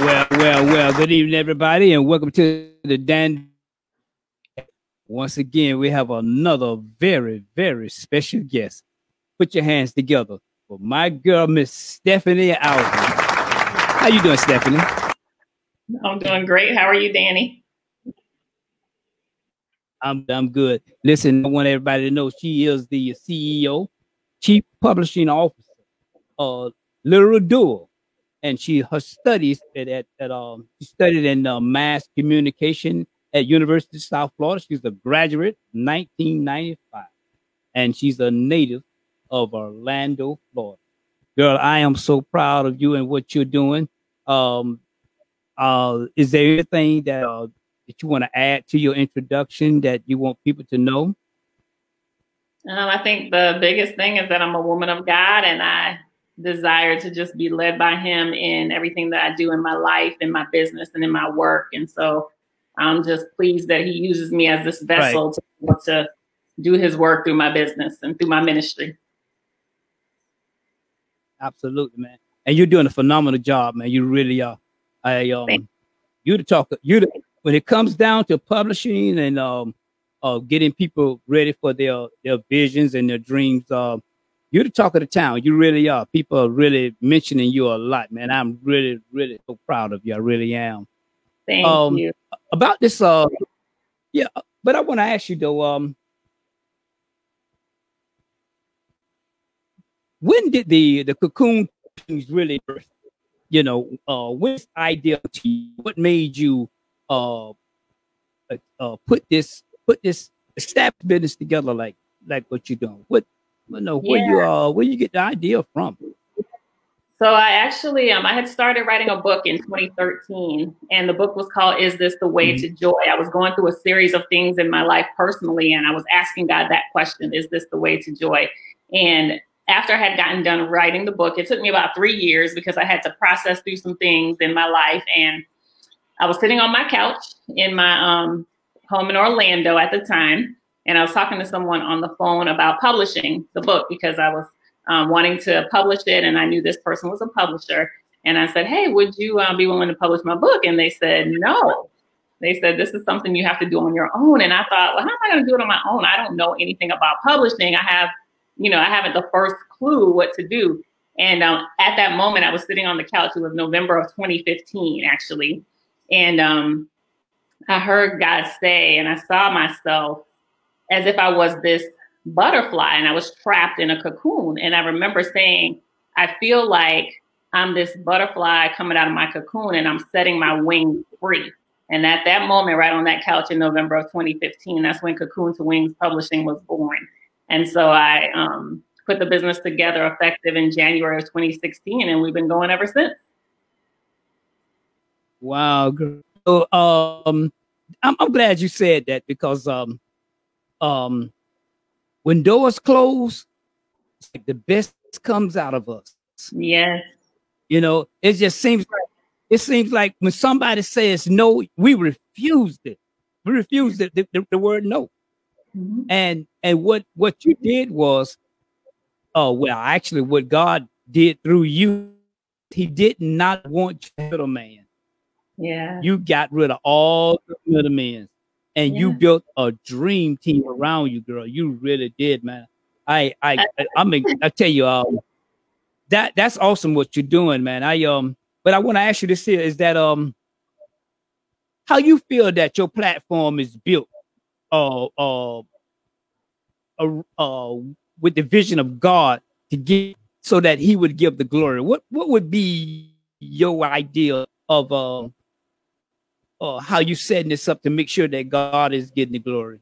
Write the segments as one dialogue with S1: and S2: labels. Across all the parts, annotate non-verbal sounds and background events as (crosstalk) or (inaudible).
S1: Well, well, well. Good evening, everybody, and welcome to the Dan. Once again, we have another very, very special guest. Put your hands together for my girl, Miss Stephanie Alvin. How you doing, Stephanie?
S2: I'm doing great. How are you, Danny?
S1: I'm I'm good. Listen, I want everybody to know she is the CEO, Chief Publishing Officer, uh, of Literary Doula, and she her studies at, at, at um she studied in uh, mass communication at University of South Florida. She's a graduate, 1995, and she's a native of Orlando, Florida. Girl, I am so proud of you and what you're doing. Um, uh, is there anything that uh, that you want to add to your introduction that you want people to know?
S2: Um, I think the biggest thing is that I'm a woman of God and I desire to just be led by Him in everything that I do in my life, in my business, and in my work. And so I'm just pleased that He uses me as this vessel right. to, to do His work through my business and through my ministry.
S1: Absolutely, man. And you're doing a phenomenal job, man. You really are. I um, you to talk. You to when it comes down to publishing and um, uh, getting people ready for their their visions and their dreams, uh, you're the talk of the town. You really are. People are really mentioning you a lot, man. I'm really, really so proud of you. I really am.
S2: Thank um, you.
S1: About this, uh, yeah, but I want to ask you though, um, when did the the cocoon things really you know uh what's idea to you what made you uh, uh, uh, put this put this staff business together like like what you're doing? What you know where yeah. you uh where you get the idea from?
S2: So I actually um I had started writing a book in 2013 and the book was called Is This the Way mm-hmm. to Joy? I was going through a series of things in my life personally and I was asking God that question, is this the way to joy? And after I had gotten done writing the book, it took me about 3 years because I had to process through some things in my life and I was sitting on my couch in my um, home in Orlando at the time, and I was talking to someone on the phone about publishing the book because I was um, wanting to publish it, and I knew this person was a publisher. And I said, "Hey, would you uh, be willing to publish my book?" And they said, "No." They said, "This is something you have to do on your own." And I thought, "Well, how am I going to do it on my own? I don't know anything about publishing. I have, you know, I haven't the first clue what to do." And um, at that moment, I was sitting on the couch. It was November of 2015, actually. And um, I heard God say, and I saw myself as if I was this butterfly and I was trapped in a cocoon. And I remember saying, I feel like I'm this butterfly coming out of my cocoon and I'm setting my wings free. And at that moment, right on that couch in November of 2015, that's when Cocoon to Wings Publishing was born. And so I um, put the business together effective in January of 2016, and we've been going ever since.
S1: Wow. So, um, I'm, I'm glad you said that because um, um, when doors close, like the best comes out of us.
S2: Yes.
S1: You know, it just seems like it seems like when somebody says no, we refused it. We refused it, the, the, the word no. Mm-hmm. And and what what you did was, oh well, actually, what God did through you, He did not want you to man.
S2: Yeah.
S1: You got rid of all the middlemen and yeah. you built a dream team around you, girl. You really did, man. I I I mean I tell you um that that's awesome what you're doing, man. I um but I want to ask you this here is that um how you feel that your platform is built uh uh uh, uh with the vision of God to give so that he would give the glory. What what would be your idea of uh uh, how you setting this up to make sure that God is getting the glory?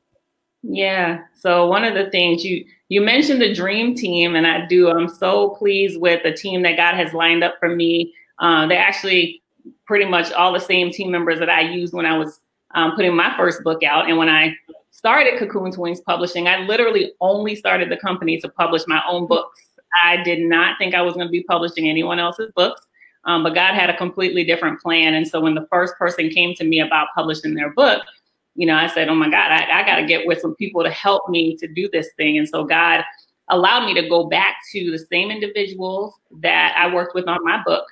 S2: Yeah. So one of the things you you mentioned the dream team, and I do. I'm so pleased with the team that God has lined up for me. Uh, they're actually pretty much all the same team members that I used when I was um, putting my first book out, and when I started Cocoon to Wings Publishing, I literally only started the company to publish my own books. I did not think I was going to be publishing anyone else's books. Um, but God had a completely different plan. And so when the first person came to me about publishing their book, you know, I said, oh my God, I, I got to get with some people to help me to do this thing. And so God allowed me to go back to the same individuals that I worked with on my book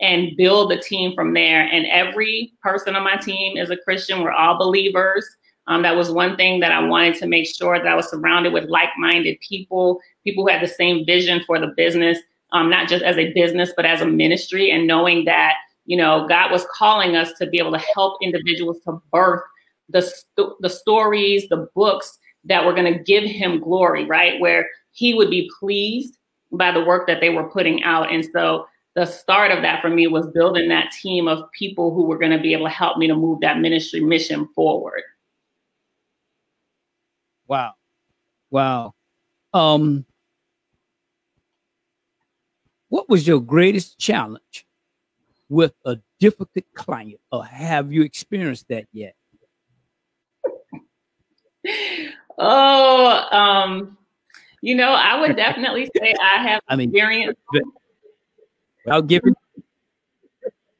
S2: and build a team from there. And every person on my team is a Christian. We're all believers. Um, that was one thing that I wanted to make sure that I was surrounded with like-minded people, people who had the same vision for the business, um, not just as a business, but as a ministry, and knowing that you know God was calling us to be able to help individuals to birth the st- the stories, the books that were going to give Him glory, right? Where He would be pleased by the work that they were putting out, and so the start of that for me was building that team of people who were going to be able to help me to move that ministry mission forward.
S1: Wow. Wow. Um what was your greatest challenge with a difficult client or have you experienced that yet? (laughs)
S2: oh, um you know, I would definitely (laughs) say I have
S1: I mean,
S2: experience (laughs)
S1: I'll give it.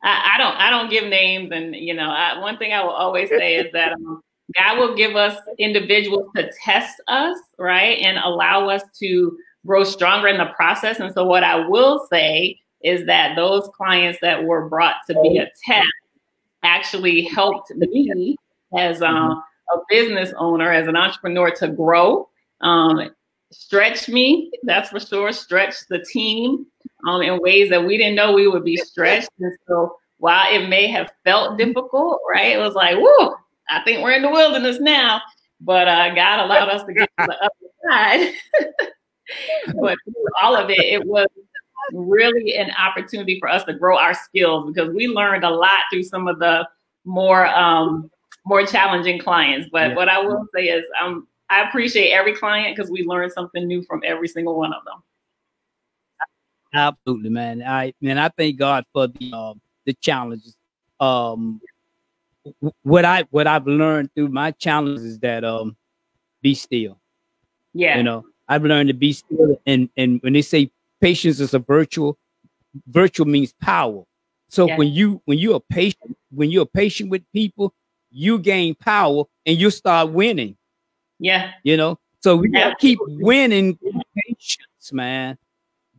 S2: I, I, don't. I don't give names, and you know, I, one thing I will always say is that um, God will give us individuals to test us, right, and allow us to grow stronger in the process. And so, what I will say is that those clients that were brought to be a test actually helped me as um, a business owner, as an entrepreneur, to grow. Um, stretch me, that's for sure. Stretch the team um, in ways that we didn't know we would be stretched. And so while it may have felt difficult, right, it was like, whoa, I think we're in the wilderness now. But uh, God allowed us to get to the other side. (laughs) (laughs) but all of it, it was really an opportunity for us to grow our skills because we learned a lot through some of the more um, more challenging clients. But yeah. what I will say is, um, I appreciate every client because we learn something new from every single one of them.
S1: Absolutely, man. I man, I thank God for the um, the challenges. Um, what I what I've learned through my challenges is that um, be still.
S2: Yeah,
S1: you know, I've learned to be still, and and when they say patience is a virtual, virtual means power. So yeah. when you when you are patient, when you're patient with people, you gain power and you start winning.
S2: Yeah,
S1: you know. So we gotta keep winning patience, man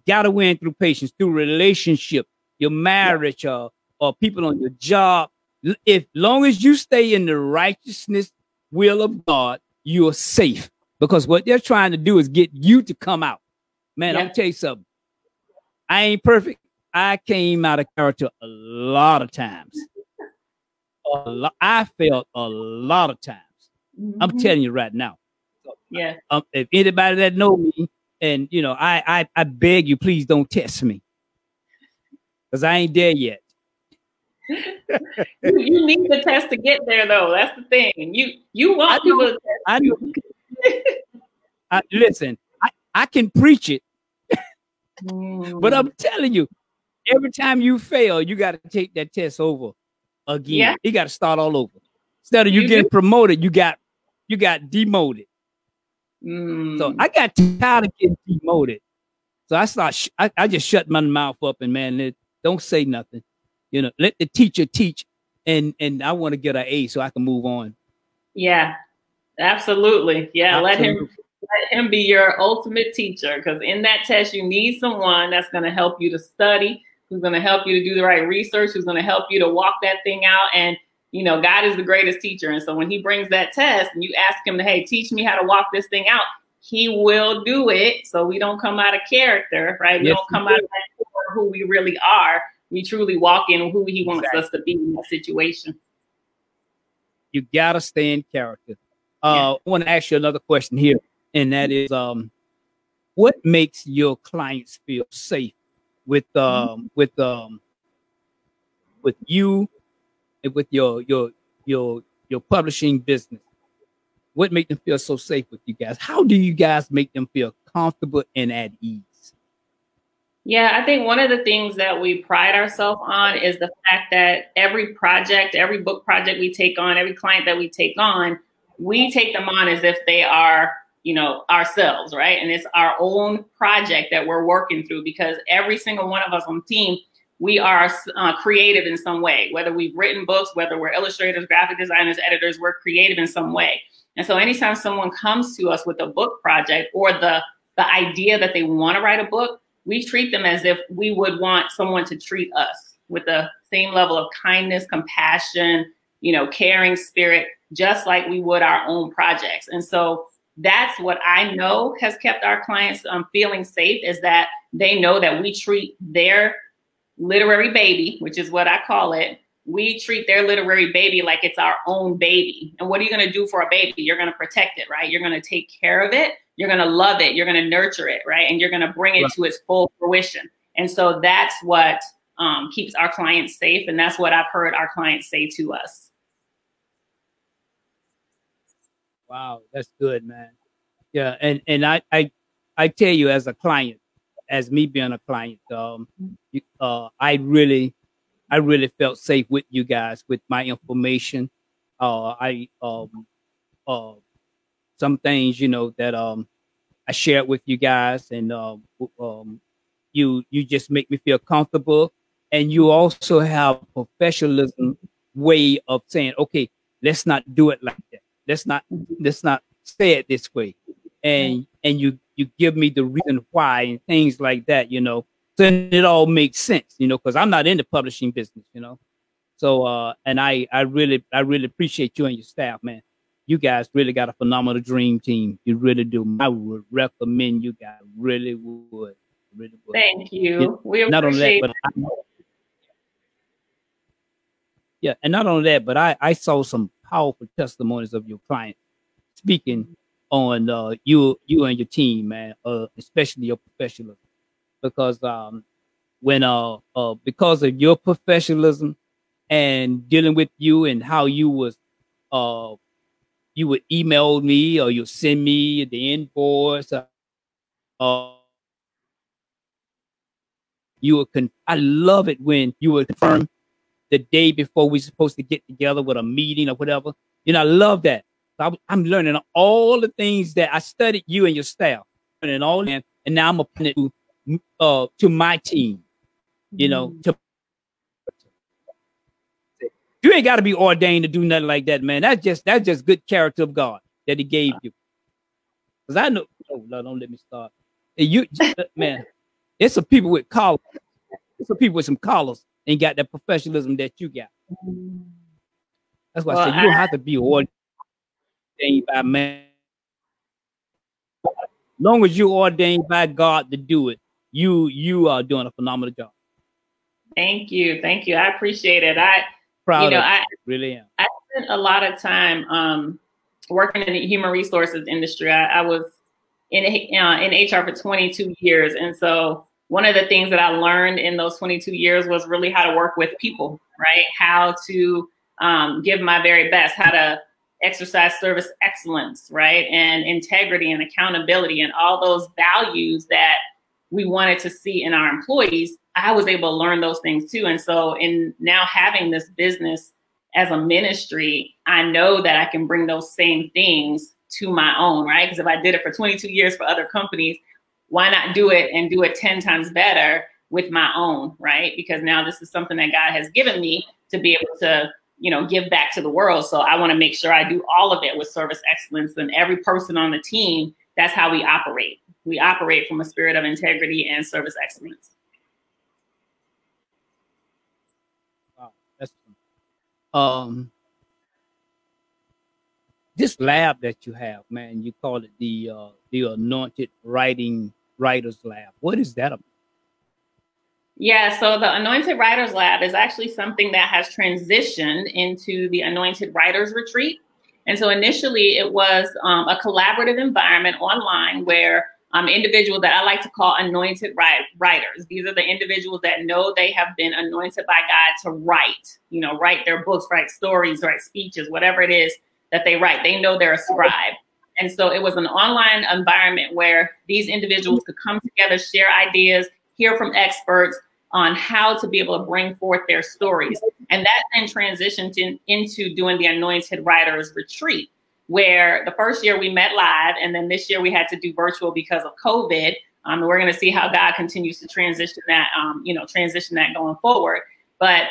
S1: gotta win through patience, through relationship, your marriage, or or people on your job. If long as you stay in the righteousness will of God, you're safe. Because what they're trying to do is get you to come out. Man, yeah. I'll tell you something. I ain't perfect. I came out of character a lot of times. Lot, I failed a lot of times. Mm-hmm. I'm telling you right now.
S2: Yeah.
S1: Um, if anybody that know me, and you know, I I, I beg you, please don't test me, because I ain't there yet. (laughs)
S2: you, you, need the test to get there, though. That's the thing. You you want I people to test I
S1: you. I, (laughs) listen, I, I can preach it, (laughs) but I'm telling you, every time you fail, you got to take that test over again. Yeah. You got to start all over. Instead of you, you getting do. promoted, you got you got demoted. Mm. So I got tired of getting demoted. So I start, sh- I, I just shut my mouth up and man, it, don't say nothing. You know, let the teacher teach, and and I want to get an A so I can move on.
S2: Yeah, absolutely. Yeah, absolutely. let him let him be your ultimate teacher because in that test you need someone that's going to help you to study, who's going to help you to do the right research, who's going to help you to walk that thing out and you know, God is the greatest teacher. And so when he brings that test and you ask him to, hey, teach me how to walk this thing out, he will do it. So we don't come out of character, right? We yes, don't come out of who we really are. We truly walk in who he wants exactly. us to be in that situation.
S1: You gotta stay in character. Uh, yeah. I want to ask you another question here, and that is, um, what makes your clients feel safe with mm-hmm. um mm-hmm. with um with you and with your your your your publishing business? What make them feel so safe with you guys? How do you guys make them feel comfortable and at ease?
S2: Yeah, I think one of the things that we pride ourselves on is the fact that every project, every book project we take on, every client that we take on, we take them on as if they are, you know, ourselves, right? And it's our own project that we're working through because every single one of us on team we are uh, creative in some way, whether we've written books, whether we're illustrators, graphic designers, editors, we're creative in some way. And so anytime someone comes to us with a book project or the, the idea that they want to write a book, we treat them as if we would want someone to treat us, with the same level of kindness, compassion, you know, caring spirit, just like we would our own projects. And so that's what I know has kept our clients um, feeling safe is that they know that we treat their literary baby, which is what I call it, we treat their literary baby like it's our own baby. And what are you going to do for a baby? You're going to protect it, right? You're going to take care of it. You're going to love it. You're going to nurture it, right? And you're going to bring it right. to its full fruition. And so that's what um, keeps our clients safe. And that's what I've heard our clients say to us.
S1: Wow, that's good, man. Yeah, and and I I I tell you as a client, as me being a client, um, uh, I really I really felt safe with you guys with my information. Uh, I um, uh, some things you know that um, I shared with you guys, and um, um, you you just make me feel comfortable, and you also have professionalism way of saying, okay, let's not do it like that. Let's not let's not say it this way, and and you you give me the reason why and things like that. You know, then it all makes sense, you know, because I'm not in the publishing business, you know. So uh and I I really I really appreciate you and your staff, man. You guys really got a phenomenal dream team. You really do. I would recommend you guys. Really would. Really
S2: would. Thank you. we not only that, but I,
S1: yeah, and not only that, but I I saw some powerful testimonies of your clients speaking on uh, you you and your team, man, uh, especially your professionalism. Because um, when uh, uh because of your professionalism and dealing with you and how you was uh you would email me or you send me the invoice uh, uh you would con- I love it when you would confirm the day before we're supposed to get together with a meeting or whatever. You know, I love that. So I, am learning all the things that I studied you and your staff, and all that, and now I'm applying it to uh, to my team. You know, mm. to you ain't got to be ordained to do nothing like that, man. That's just that's just good character of God that He gave you. Cause I know. Oh don't let me start. And you, (laughs) man, it's some people with collars. It's some people with some collars ain't got that professionalism that you got. That's why well, I said you don't have to be ordained by man. Long as you ordained by God to do it, you you are doing a phenomenal job.
S2: Thank you, thank you. I appreciate it. I proud you know I
S1: really am.
S2: I spent a lot of time um, working in the human resources industry. I, I was in uh, in HR for 22 years, and so one of the things that I learned in those 22 years was really how to work with people, right? How to um, give my very best, how to exercise service excellence, right? And integrity and accountability and all those values that we wanted to see in our employees, I was able to learn those things too. And so, in now having this business as a ministry, I know that I can bring those same things to my own, right? Because if I did it for 22 years for other companies, why not do it and do it 10 times better with my own, right? Because now this is something that God has given me to be able to, you know, give back to the world. So I want to make sure I do all of it with service excellence and every person on the team. That's how we operate we operate from a spirit of integrity and service excellence.
S1: Wow, that's um this lab that you have, man, you call it the uh, the Anointed Writing Writers Lab. What is that about?
S2: Yeah, so the Anointed Writers Lab is actually something that has transitioned into the Anointed Writers Retreat. And so initially it was um, a collaborative environment online where um, individuals that I like to call anointed writers. These are the individuals that know they have been anointed by God to write, you know, write their books, write stories, write speeches, whatever it is that they write. They know they're a scribe. And so it was an online environment where these individuals could come together, share ideas, hear from experts on how to be able to bring forth their stories. And that then transitioned in, into doing the Anointed Writers Retreat where the first year we met live, and then this year we had to do virtual because of COVID. Um, we're going to see how God continues to transition that, um, you know, transition that going forward. But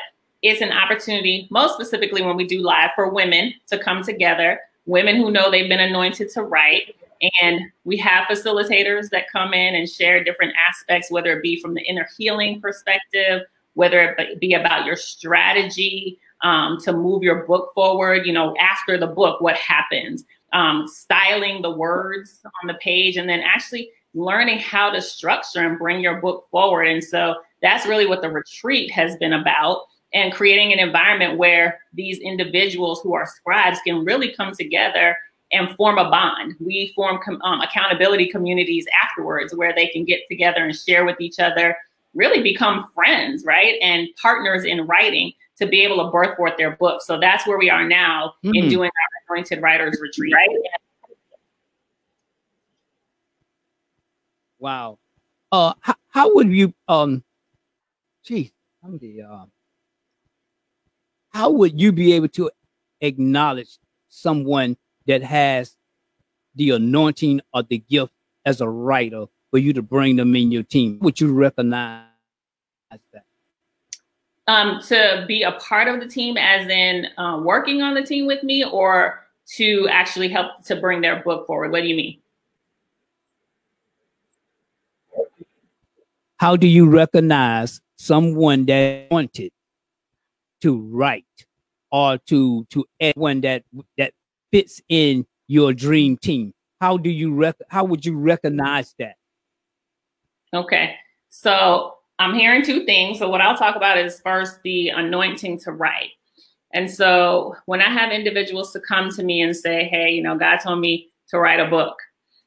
S2: it's an opportunity, most specifically when we do live, for women to come together, women who know they've been anointed to write. And we have facilitators that come in and share different aspects, whether it be from the inner healing perspective whether it be about your strategy um, to move your book forward, you know, after the book, what happens, um, styling the words on the page, and then actually learning how to structure and bring your book forward. And so that's really what the retreat has been about and creating an environment where these individuals who are scribes can really come together and form a bond. We form com- um, accountability communities afterwards where they can get together and share with each other, really become friends, right? And partners in writing to be able to birth forth their books. So that's where we are now mm-hmm. in doing our anointed writers retreat. Right?
S1: Wow. Uh, how, how would you um, geez, I'm the uh, how would you be able to acknowledge someone that has the anointing or the gift as a writer for you to bring them in your team? Would you recognize that?
S2: Um, to be a part of the team, as in uh, working on the team with me, or to actually help to bring their book forward? What do you mean?
S1: How do you recognize someone that wanted to write or to to add one that that fits in your dream team? How do you rec- how would you recognize that?
S2: Okay. So I'm hearing two things. So what I'll talk about is first the anointing to write. And so when I have individuals to come to me and say, "Hey, you know, God told me to write a book,"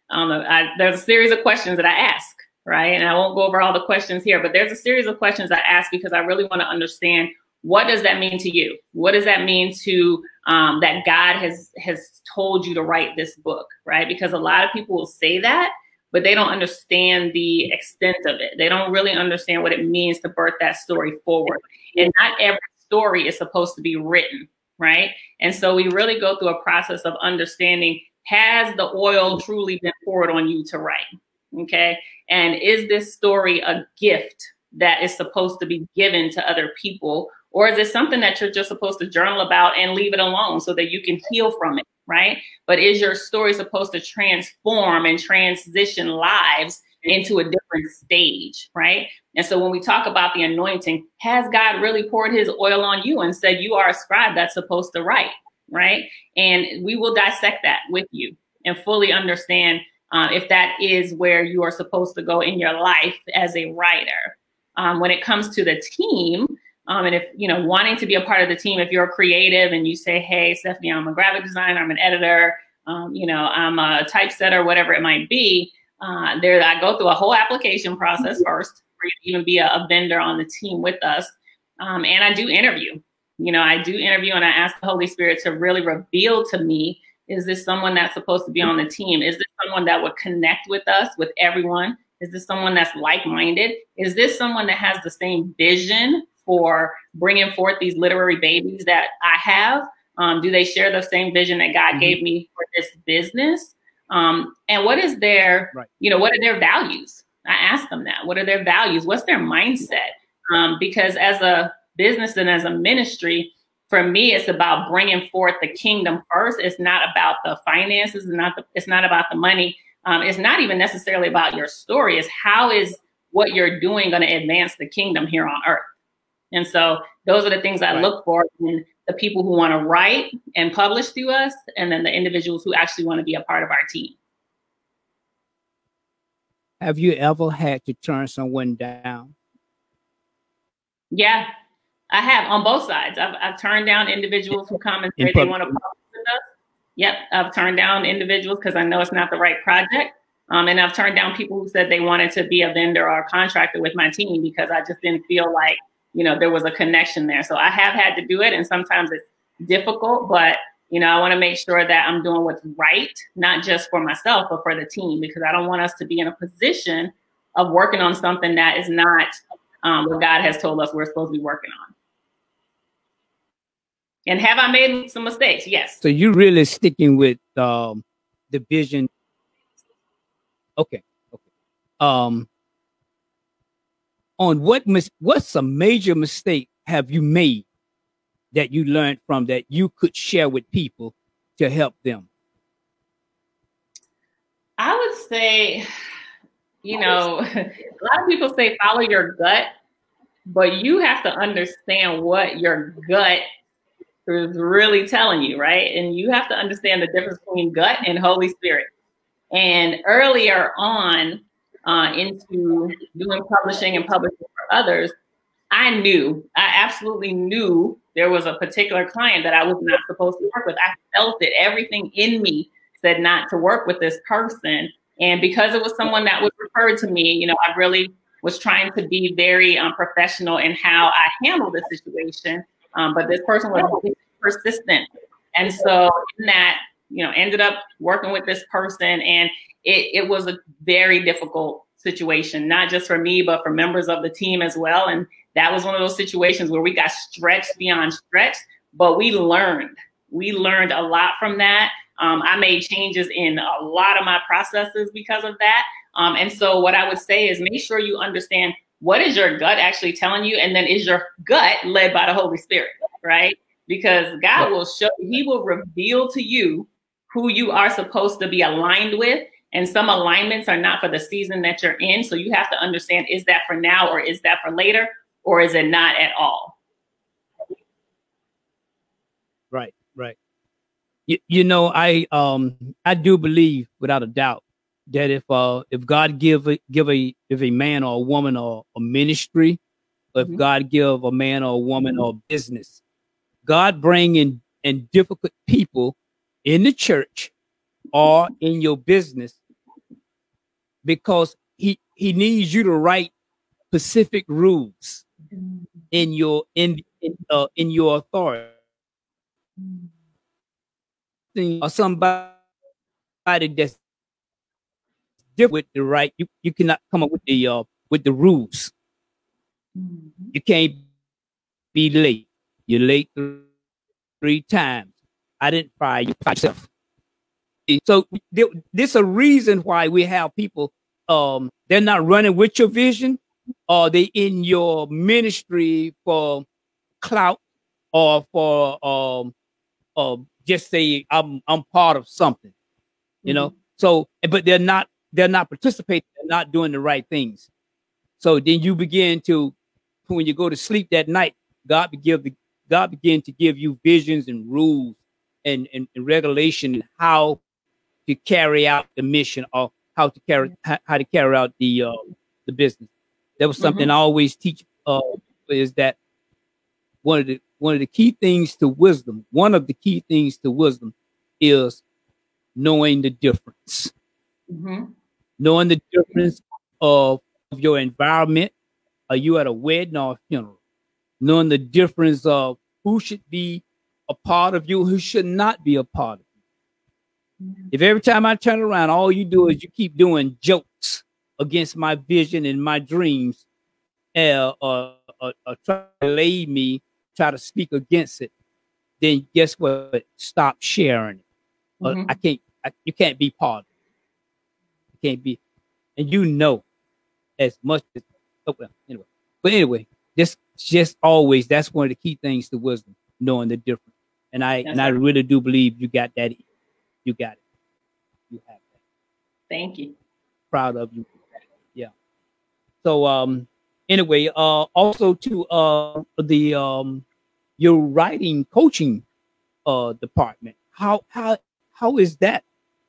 S2: um, I, there's a series of questions that I ask, right? And I won't go over all the questions here, but there's a series of questions I ask because I really want to understand what does that mean to you? What does that mean to um, that God has has told you to write this book, right? Because a lot of people will say that, but they don't understand the extent of it. They don't really understand what it means to birth that story forward. And not every story is supposed to be written, right? And so we really go through a process of understanding has the oil truly been poured on you to write? Okay. And is this story a gift that is supposed to be given to other people? Or is it something that you're just supposed to journal about and leave it alone so that you can heal from it? Right. But is your story supposed to transform and transition lives into a different stage? Right. And so when we talk about the anointing, has God really poured his oil on you and said, you are a scribe that's supposed to write? Right. And we will dissect that with you and fully understand uh, if that is where you are supposed to go in your life as a writer. Um, when it comes to the team, um, and if you know wanting to be a part of the team, if you're creative and you say, "Hey, Stephanie, I'm a graphic designer, I'm an editor, um, you know, I'm a typesetter, whatever it might be," uh, there I go through a whole application process first for you to even be a, a vendor on the team with us, um, and I do interview. You know, I do interview, and I ask the Holy Spirit to really reveal to me is this someone that's supposed to be on the team? Is this someone that would connect with us, with everyone? Is this someone that's like minded? Is this someone that has the same vision for bringing forth these literary babies that I have? Um, do they share the same vision that God mm-hmm. gave me for this business? Um, and what is their, right. you know, what are their values? I ask them that. What are their values? What's their mindset? Um, because as a business and as a ministry, for me, it's about bringing forth the kingdom first. It's not about the finances. It's not the, it's not about the money. Um, it's not even necessarily about your story. It's how is what you're doing going to advance the kingdom here on earth. And so those are the things I right. look for in the people who want to write and publish through us, and then the individuals who actually want to be a part of our team.
S1: Have you ever had to turn someone down?
S2: Yeah, I have on both sides. I've, I've turned down individuals who come and say they want to publish with us. Yep, I've turned down individuals because I know it's not the right project. Um, and I've turned down people who said they wanted to be a vendor or a contractor with my team because I just didn't feel like, you know, there was a connection there. So I have had to do it, and sometimes it's difficult, but you know, I want to make sure that I'm doing what's right, not just for myself, but for the team, because I don't want us to be in a position of working on something that is not um, what God has told us we're supposed to be working on. And have I made some mistakes? Yes.
S1: So you're really sticking with um, the vision. Okay. Okay. Um, on what mis- what's a major mistake have you made that you learned from that you could share with people to help them?
S2: I would say, you know, (laughs) a lot of people say follow your gut. but you have to understand what your gut is really telling you, right? And you have to understand the difference between gut and Holy Spirit. And earlier on uh, into doing publishing and publishing for others, I knew, I absolutely knew there was a particular client that I was not supposed to work with. I felt it. Everything in me said not to work with this person. And because it was someone that was referred to me, you know, I really was trying to be very um, professional in how I handled the situation. Um, but this person was persistent. And so in that, you know, ended up working with this person and it, it was a very difficult situation, not just for me, but for members of the team as well. And that was one of those situations where we got stretched beyond stretch, but we learned. We learned a lot from that. Um, I made changes in a lot of my processes because of that. Um, and so, what I would say is make sure you understand what is your gut actually telling you, and then is your gut led by the Holy Spirit, right? Because God will show, He will reveal to you who you are supposed to be aligned with. And some alignments are not for the season that you're in. So you have to understand is that for now or is that for later? or is it not at all?
S1: Right, right. You, you know, I um I do believe without a doubt that if uh if God give a give a if a man or a woman or a ministry, if mm-hmm. God give a man or a woman or a business, God bring in in difficult people in the church or in your business because he he needs you to write specific rules in your in in, uh, in your authority. Or somebody that's different with the right you, you cannot come up with the uh with the rules. You can't be late. You're late three times. I didn't so this is a reason why we have people um they're not running with your vision are they in your ministry for clout or for um uh, just say I'm I'm part of something, you mm-hmm. know? So but they're not they're not participating, they're not doing the right things. So then you begin to when you go to sleep that night, God give the God begin to give you visions and rules and, and, and regulation and how to carry out the mission or how to carry how, how to carry out the uh, the business. That was something mm-hmm. I always teach uh, is that one of the one of the key things to wisdom, one of the key things to wisdom is knowing the difference. Mm-hmm. Knowing the difference of, of your environment. Are you at a wedding or a funeral? Knowing the difference of who should be a part of you, who should not be a part of. Mm-hmm. If every time I turn around, all you do is you keep doing jokes against my vision and my dreams, uh, or, or, or try to lay me, try to speak against it, then guess what? Stop sharing it. Uh, mm-hmm. I can't. I, you can't be part. Of it. You can't be, and you know, as much as. Oh, well, anyway, but anyway, just just always that's one of the key things to wisdom, knowing the difference. And I that's and right. I really do believe you got that. You got it. You have that.
S2: Thank you.
S1: Proud of you. Yeah. So um anyway, uh also to uh the um your writing coaching uh department. How how how is that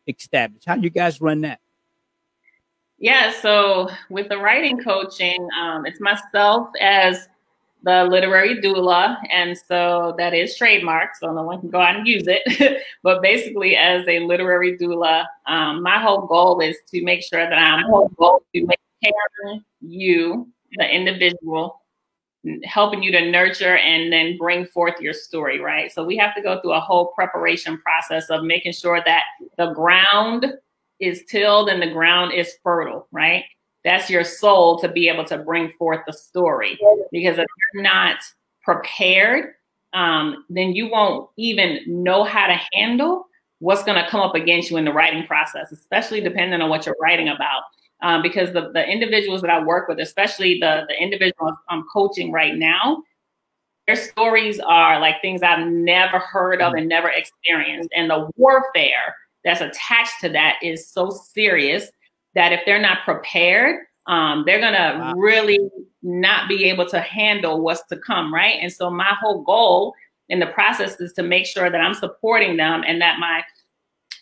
S1: established? How do you guys run that?
S2: Yeah, so with the writing coaching, um, it's myself as the literary doula, and so that is trademark, so no one can go out and use it. (laughs) but basically, as a literary doula, um, my whole goal is to make sure that I'm to make preparing you, the individual, helping you to nurture and then bring forth your story, right? So we have to go through a whole preparation process of making sure that the ground is tilled and the ground is fertile, right? That's your soul to be able to bring forth the story. Because if you're not prepared, um, then you won't even know how to handle what's going to come up against you in the writing process, especially depending on what you're writing about um, because the, the individuals that I work with, especially the, the individuals I'm coaching right now, their stories are like things I've never heard of and never experienced. And the warfare that's attached to that is so serious that if they're not prepared, um, they're gonna wow. really not be able to handle what's to come, right? And so my whole goal in the process is to make sure that I'm supporting them and that my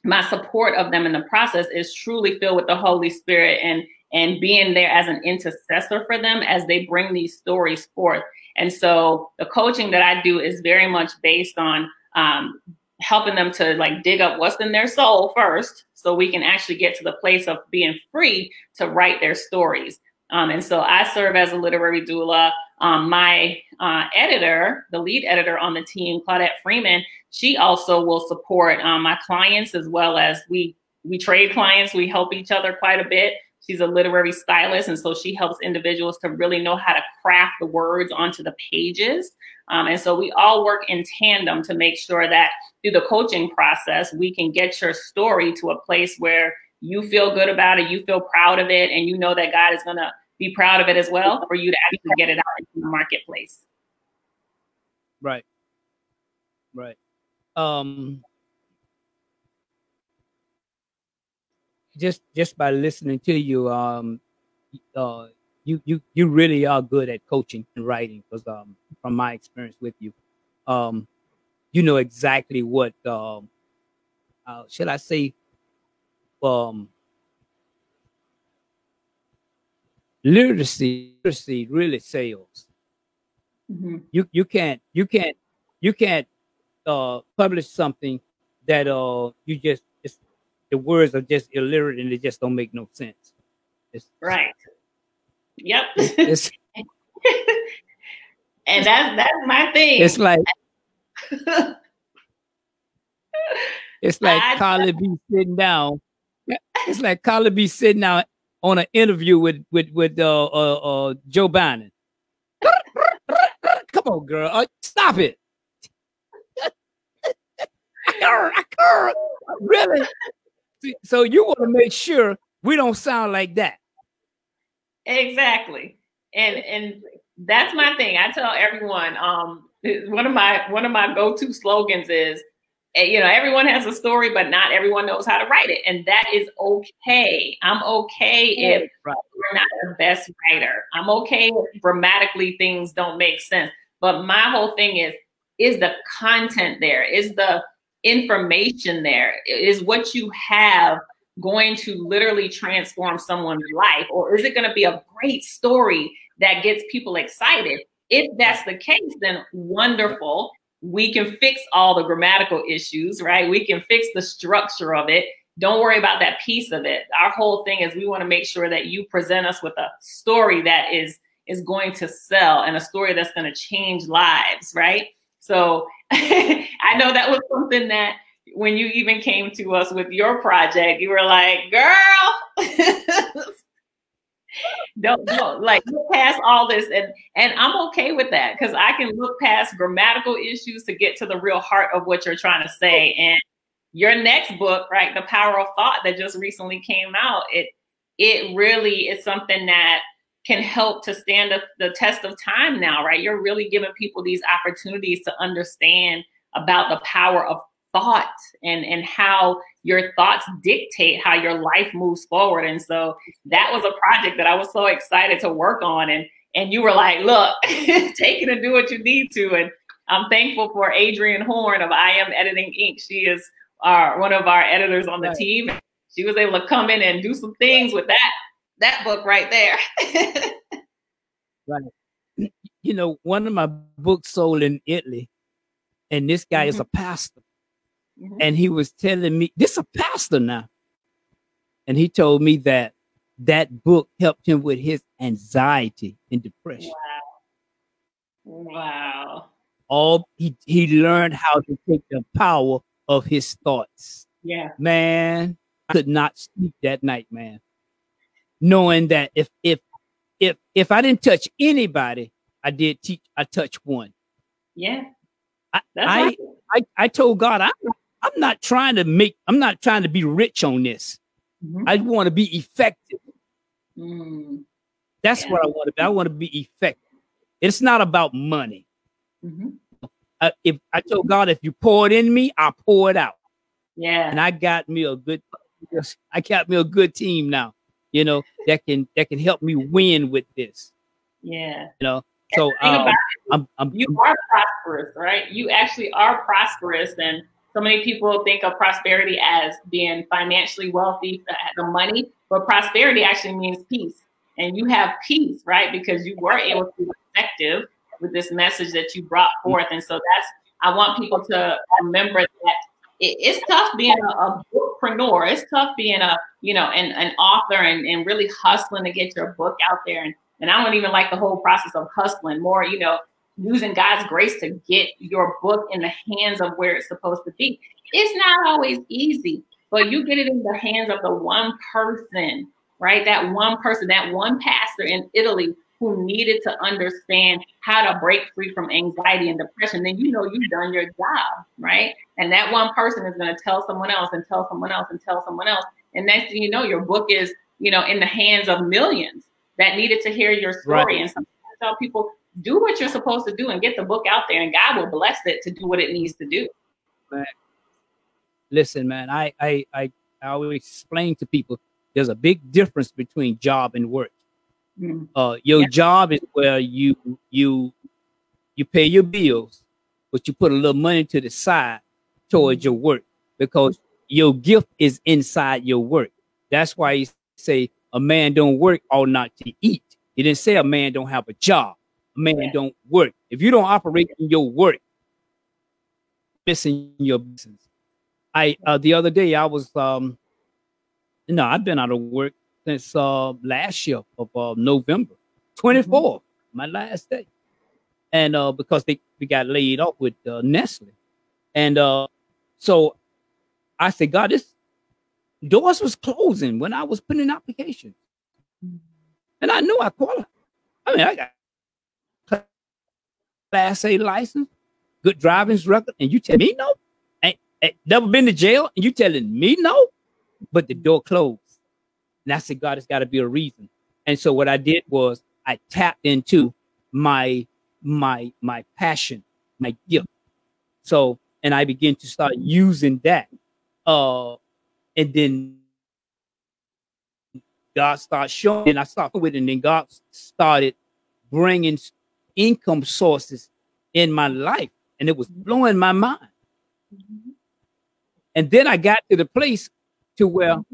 S2: my support of them in the process is truly filled with the Holy Spirit and and being there as an intercessor for them as they bring these stories forth. And so the coaching that I do is very much based on um, helping them to like dig up what's in their soul first so we can actually get to the place of being free to write their stories. Um, and so I serve as a literary doula. Um, my uh, editor, the lead editor on the team, Claudette Freeman, she also will support um, my clients as well as we we trade clients. We help each other quite a bit. She's a literary stylist, and so she helps individuals to really know how to craft the words onto the pages. Um, and so we all work in tandem to make sure that through the coaching process, we can get your story to a place where you feel good about it, you feel proud of it, and you know that God is going to be proud of it as well for you to actually get it out into the marketplace.
S1: Right. Right. Um, just just by listening to you, um, uh, you you you really are good at coaching and writing because um, from my experience with you, um, you know exactly what um, uh, should I say, um, literacy literacy really sales. Mm-hmm. You you can't you can't you can't uh, publish something that uh you just just the words are just illiterate and they just don't make no sense.
S2: It's, right. Yep. (laughs) And that's that's my thing.
S1: It's like (laughs) it's like I, Cardi B sitting down. It's like Cardi B sitting down on an interview with with with uh, uh, uh Joe Biden. Come on, girl, uh, stop it. (laughs) really? So you want to make sure we don't sound like that.
S2: Exactly. And and that's my thing. I tell everyone, um, (laughs) one of my one of my go-to slogans is eh, you know, everyone has a story, but not everyone knows how to write it. And that is okay. I'm okay if we're not the best writer. I'm okay if grammatically things don't make sense. But my whole thing is, is the content there? Is the information there? Is what you have going to literally transform someone's life? Or is it going to be a great story that gets people excited? If that's the case, then wonderful. We can fix all the grammatical issues, right? We can fix the structure of it. Don't worry about that piece of it. Our whole thing is we want to make sure that you present us with a story that is is going to sell and a story that's going to change lives, right? So (laughs) I know that was something that when you even came to us with your project, you were like, girl, (laughs) don't, don't like look past all this. And and I'm okay with that because I can look past grammatical issues to get to the real heart of what you're trying to say. And your next book, right, The Power of Thought that just recently came out, it it really is something that can help to stand up the test of time now, right? You're really giving people these opportunities to understand about the power of thought and and how your thoughts dictate how your life moves forward. And so that was a project that I was so excited to work on. And and you were like, look, (laughs) take it and do what you need to. And I'm thankful for adrian Horn of I Am Editing Inc. She is our one of our editors on the right. team. She was able to come in and do some things with that that book right there. (laughs)
S1: right. You know, one of my books sold in Italy, and this guy mm-hmm. is a pastor. Mm-hmm. And he was telling me, this a pastor now. And he told me that that book helped him with his anxiety and depression.
S2: Wow. Wow.
S1: All he he learned how to take the power of his thoughts.
S2: Yeah.
S1: Man, I could not sleep that night, man knowing that if if if if I didn't touch anybody, I did teach. I touched one.
S2: Yeah.
S1: I I, I, I told God I I'm not trying to make. I'm not trying to be rich on this. Mm-hmm. I want to be effective. Mm. That's yeah. what I want to be. I want to be effective. It's not about money. Mm-hmm. Uh, if I told God, if you pour it in me, I'll pour it out.
S2: Yeah.
S1: And I got me a good. I got me a good team now you know, that can that can help me win with this.
S2: Yeah.
S1: You know, so um, I'm, I'm,
S2: you are prosperous, right? You actually are prosperous. And so many people think of prosperity as being financially wealthy, uh, the money, but prosperity actually means peace. And you have peace, right? Because you were able to be effective with this message that you brought forth. And so that's, I want people to remember that it, it's tough being a, a bookpreneur. It's tough being a, you know, an, an author and, and really hustling to get your book out there. And, and I don't even like the whole process of hustling, more, you know, using God's grace to get your book in the hands of where it's supposed to be. It's not always easy, but you get it in the hands of the one person, right? That one person, that one pastor in Italy who needed to understand how to break free from anxiety and depression, then you know you've done your job, right? And that one person is going to tell someone else and tell someone else and tell someone else. And next thing you know, your book is, you know, in the hands of millions that needed to hear your story. Right. And sometimes I tell people, do what you're supposed to do and get the book out there, and God will bless it to do what it needs to do.
S1: Man. Listen, man, I, I I I always explain to people there's a big difference between job and work. Mm-hmm. Uh, your yeah. job is where you you you pay your bills, but you put a little money to the side towards mm-hmm. your work because your gift is inside your work. That's why you say a man don't work all night to eat. He didn't say a man don't have a job. A man yeah. don't work. If you don't operate in your work, missing your business. I uh, the other day I was um, know I've been out of work since uh, last year of uh, November 24, mm-hmm. my last day. And uh, because they we got laid off with uh, Nestle. And uh, so I said, God, this doors was closing when I was putting in applications. And I knew I qualified. I mean, I got class A license, good driving record, and you tell me no? Ain't, ain't never been to jail, and you telling me no? But the door closed. And I said, God, it's got to be a reason. And so what I did was I tapped into my my my passion, my gift. So and I began to start using that. Uh and then God started showing, and I started with it, and then God started bringing income sources in my life, and it was blowing my mind. Mm-hmm. And then I got to the place to where I'm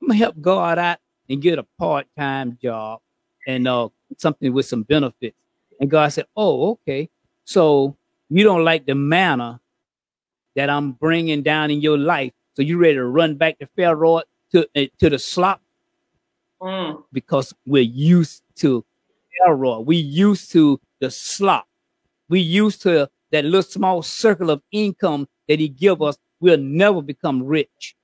S1: gonna help God out and get a part-time job and uh something with some benefits. And God said, "Oh, okay. So you don't like the manner that I'm bringing down in your life, so you ready to run back to Pharaoh to uh, to the slop mm. because we're used to We used to the slop. We used to that little small circle of income that He give us. We'll never become rich.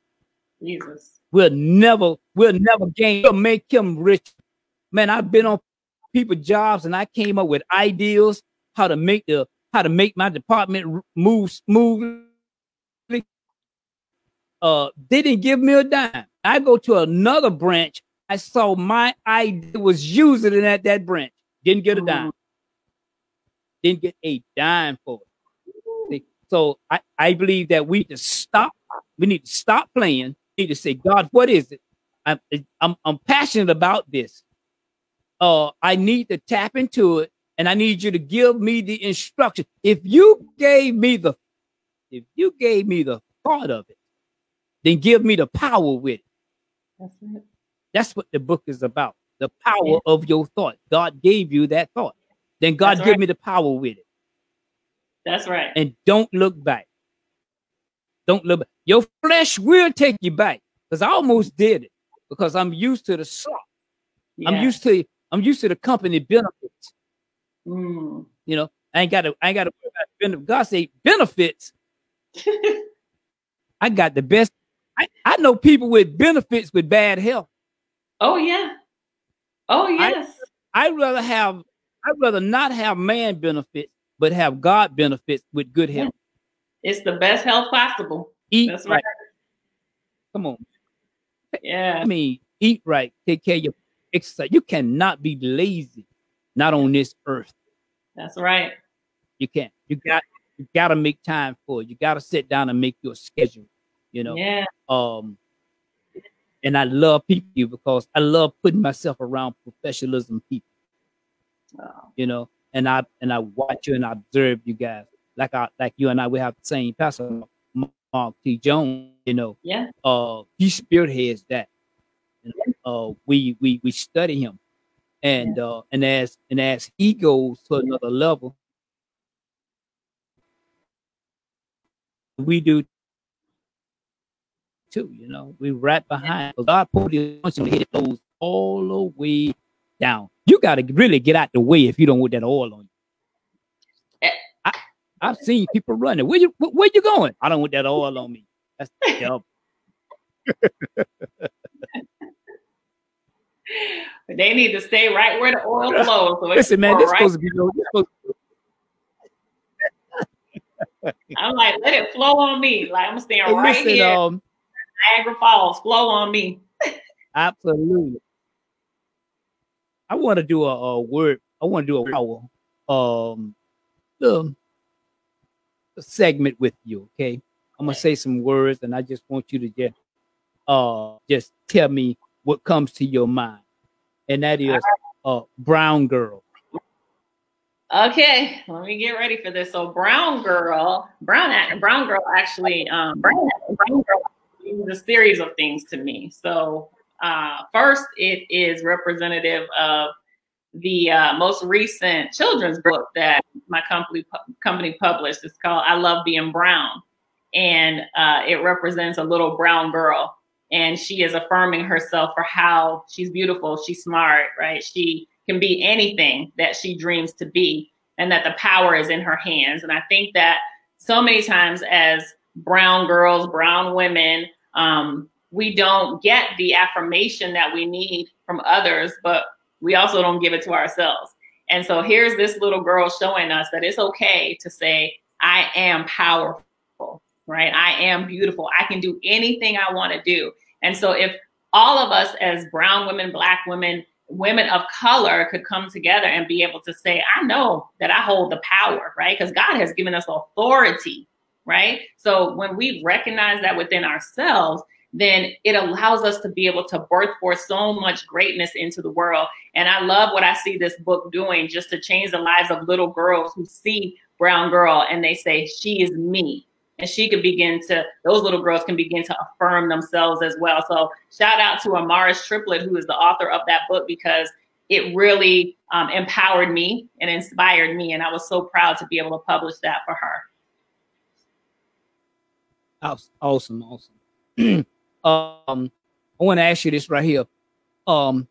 S2: Jesus
S1: will never, we'll never gain, We'll make him rich. Man, I've been on people jobs and I came up with ideas how to make the how to make my department move smoothly. Uh, they didn't give me a dime. I go to another branch. I saw my idea was using it at that branch. Didn't get a dime. Didn't get a dime for it. So I, I believe that we need to stop. We need to stop playing We need to say, God, what is it? I'm, I'm, I'm passionate about this. Uh, I need to tap into it, and I need you to give me the instruction. If you gave me the, if you gave me the thought of it, then give me the power with it. That's, That's what the book is about. The power yeah. of your thought. God gave you that thought. Then God give me the power with it.
S2: That's right.
S1: And don't look back. Don't look back. Your flesh will take you back because I almost did it because I'm used to the slop. Yeah. I'm used to I'm used to the company benefits. Mm. You know, I ain't got to I ain't got to benefits. God say benefits. (laughs) I got the best. I, I know people with benefits with bad health.
S2: Oh yeah. Oh yes.
S1: I, I'd rather have I'd rather not have man benefits, but have God benefits with good health.
S2: It's the best health possible.
S1: Eat That's right. right. Come on.
S2: Yeah.
S1: I mean, eat right, take care of your exercise. You cannot be lazy, not on this earth.
S2: That's right.
S1: You can't. You got you gotta make time for it. You gotta sit down and make your schedule. You know.
S2: Yeah.
S1: Um and I love people because I love putting myself around professionalism people. Oh. You know, and I and I watch you and I observe you guys. Like I like you and I we have the same pastor, Mark T. Jones, you know.
S2: Yeah.
S1: Uh he spearheads that. uh we we we study him. And yeah. uh and as and as he goes to another level, we do too, you know. We right behind. God put the unction to hit those all the way down. You got to really get out the way if you don't want that oil on you. Eh. I, I've seen people running. Where you where you going? I don't want that oil on me. That's the (laughs) devil.
S2: they need to stay right where the oil flows. So
S1: Listen, man, this right. supposed to be. This supposed to
S2: I'm like, let it flow on me. Like I'm staying right listen, here. Um, Niagara Falls, flow on me.
S1: absolutely. I want to do a, a, word. I want to do a power um, a segment with you. Okay, I'm gonna say some words, and I just want you to just uh just tell me what comes to your mind, and that is uh brown girl.
S2: Okay, let me get ready for this. So brown girl, brown brown girl actually, um, brown, brown girl is a series of things to me. So uh, first, it is representative of the uh, most recent children's book that my company company published. It's called "I Love Being Brown," and uh, it represents a little brown girl, and she is affirming herself for how she's beautiful, she's smart, right? She can be anything that she dreams to be and that the power is in her hands. And I think that so many times as brown girls, brown women, um, we don't get the affirmation that we need from others, but we also don't give it to ourselves. And so here's this little girl showing us that it's okay to say, I am powerful, right? I am beautiful. I can do anything I want to do. And so if all of us as brown women, black women, women of color could come together and be able to say, I know that I hold the power, right? Because God has given us authority, right? So when we recognize that within ourselves, then it allows us to be able to birth forth so much greatness into the world. And I love what I see this book doing just to change the lives of little girls who see Brown Girl and they say, She is me and she could begin to those little girls can begin to affirm themselves as well so shout out to amaris triplet who is the author of that book because it really um, empowered me and inspired me and i was so proud to be able to publish that for her
S1: awesome awesome (clears throat) um i want to ask you this right here um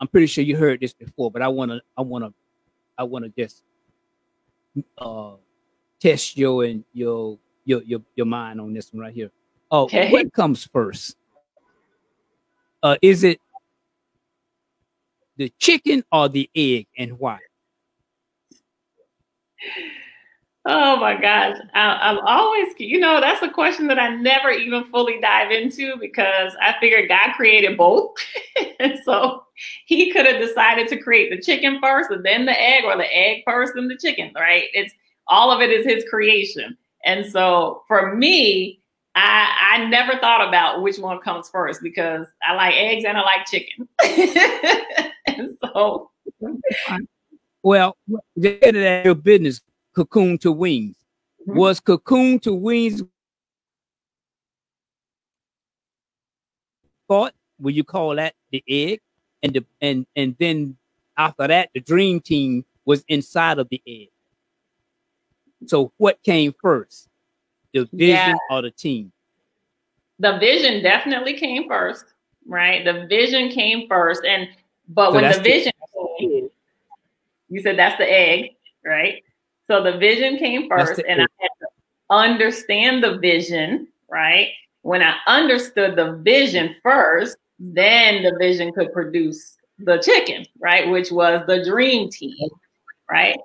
S1: i'm pretty sure you heard this before but i want to i want to i want to just uh test your and your your your your mind on this one right here. Oh, okay. what comes first? Uh, is it the chicken or the egg, and why?
S2: Oh my gosh. I, am always, you know, that's a question that I never even fully dive into because I figured God created both. and (laughs) so he could have decided to create the chicken first and then the egg, or the egg first and the chicken, right? It's all of it is his creation. And so for me, I, I never thought about which one comes first because I like eggs and I like chicken. (laughs) and so,
S1: well, get at your business, cocoon to wings. Mm-hmm. Was cocoon to wings thought? Will you call that the egg? And the and and then after that, the dream team was inside of the egg. So what came first? The vision yeah. or the team?
S2: The vision definitely came first, right? The vision came first. And but so when the vision the came, you said that's the egg, right? So the vision came first, and. I had to understand the vision, right? When I understood the vision first, then the vision could produce the chicken, right? Which was the dream team, right?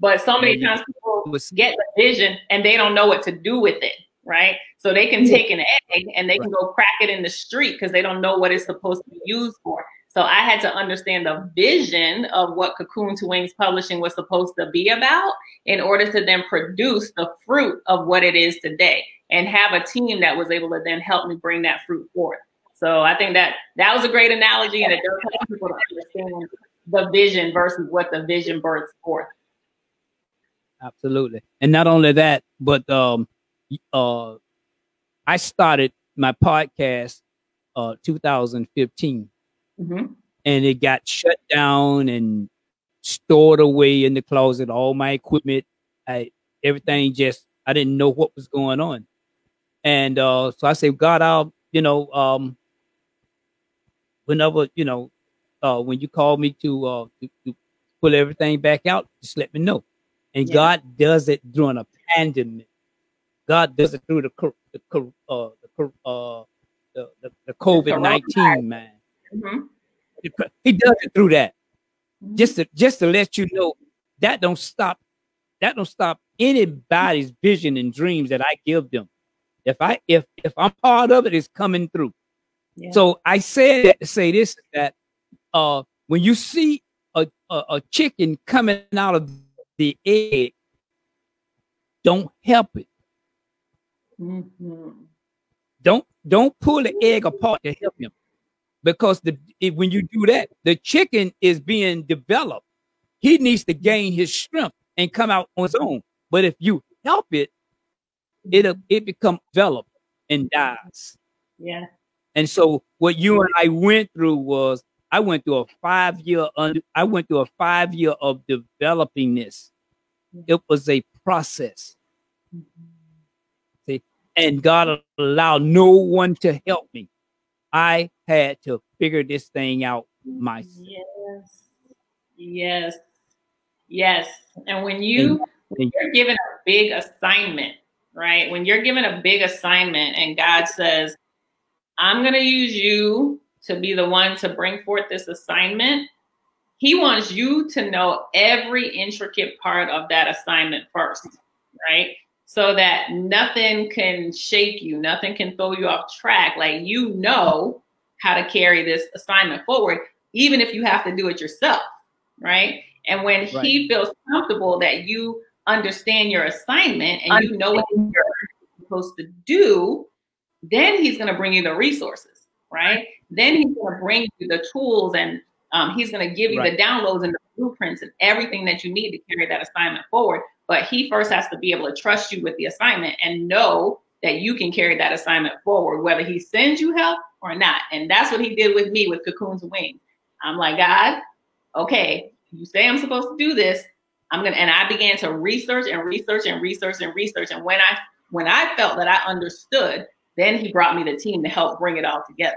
S2: But so many times people get the vision and they don't know what to do with it, right? So they can take an egg and they can go crack it in the street because they don't know what it's supposed to be used for. So I had to understand the vision of what Cocoon to Wings Publishing was supposed to be about in order to then produce the fruit of what it is today and have a team that was able to then help me bring that fruit forth. So I think that that was a great analogy and it does help people to understand the vision versus what the vision births forth.
S1: Absolutely. And not only that, but um uh I started my podcast uh 2015. Mm-hmm. And it got shut down and stored away in the closet, all my equipment, I everything just I didn't know what was going on. And uh so I said, God, I'll, you know, um whenever, you know, uh when you call me to uh to, to pull everything back out, just let me know. And yeah. God does it during a pandemic. God does it through the the uh, the uh, the, the, the COVID nineteen man. Mm-hmm. He does it through that. Mm-hmm. Just to just to let you know that don't stop that don't stop anybody's vision and dreams that I give them. If I if if I'm part of it, it's coming through. Yeah. So I said that to say this that uh when you see a, a, a chicken coming out of the egg, don't help it. Mm-hmm. Don't don't pull the egg apart to help him, because the if, when you do that, the chicken is being developed. He needs to gain his strength and come out on his own. But if you help it, it'll it become developed and dies.
S2: Yeah.
S1: And so what you and I went through was I went through a five year under I went through a five year of developing this. It was a process. Mm-hmm. See, and God allowed no one to help me. I had to figure this thing out myself.
S2: Yes. Yes. Yes. And when you when you're given a big assignment, right? When you're given a big assignment and God says, I'm going to use you to be the one to bring forth this assignment, he wants you to know every intricate part of that assignment first, right? So that nothing can shake you, nothing can throw you off track. Like you know how to carry this assignment forward, even if you have to do it yourself, right? And when right. he feels comfortable that you understand your assignment and you know what you're supposed to do, then he's going to bring you the resources, right? Then he's going to bring you the tools and um, he's going to give you right. the downloads and the blueprints and everything that you need to carry that assignment forward. But he first has to be able to trust you with the assignment and know that you can carry that assignment forward, whether he sends you help or not. And that's what he did with me with Cocoons and Wings. I'm like, God, okay, you say I'm supposed to do this. I'm gonna and I began to research and research and research and research. And when I when I felt that I understood, then he brought me the team to help bring it all together.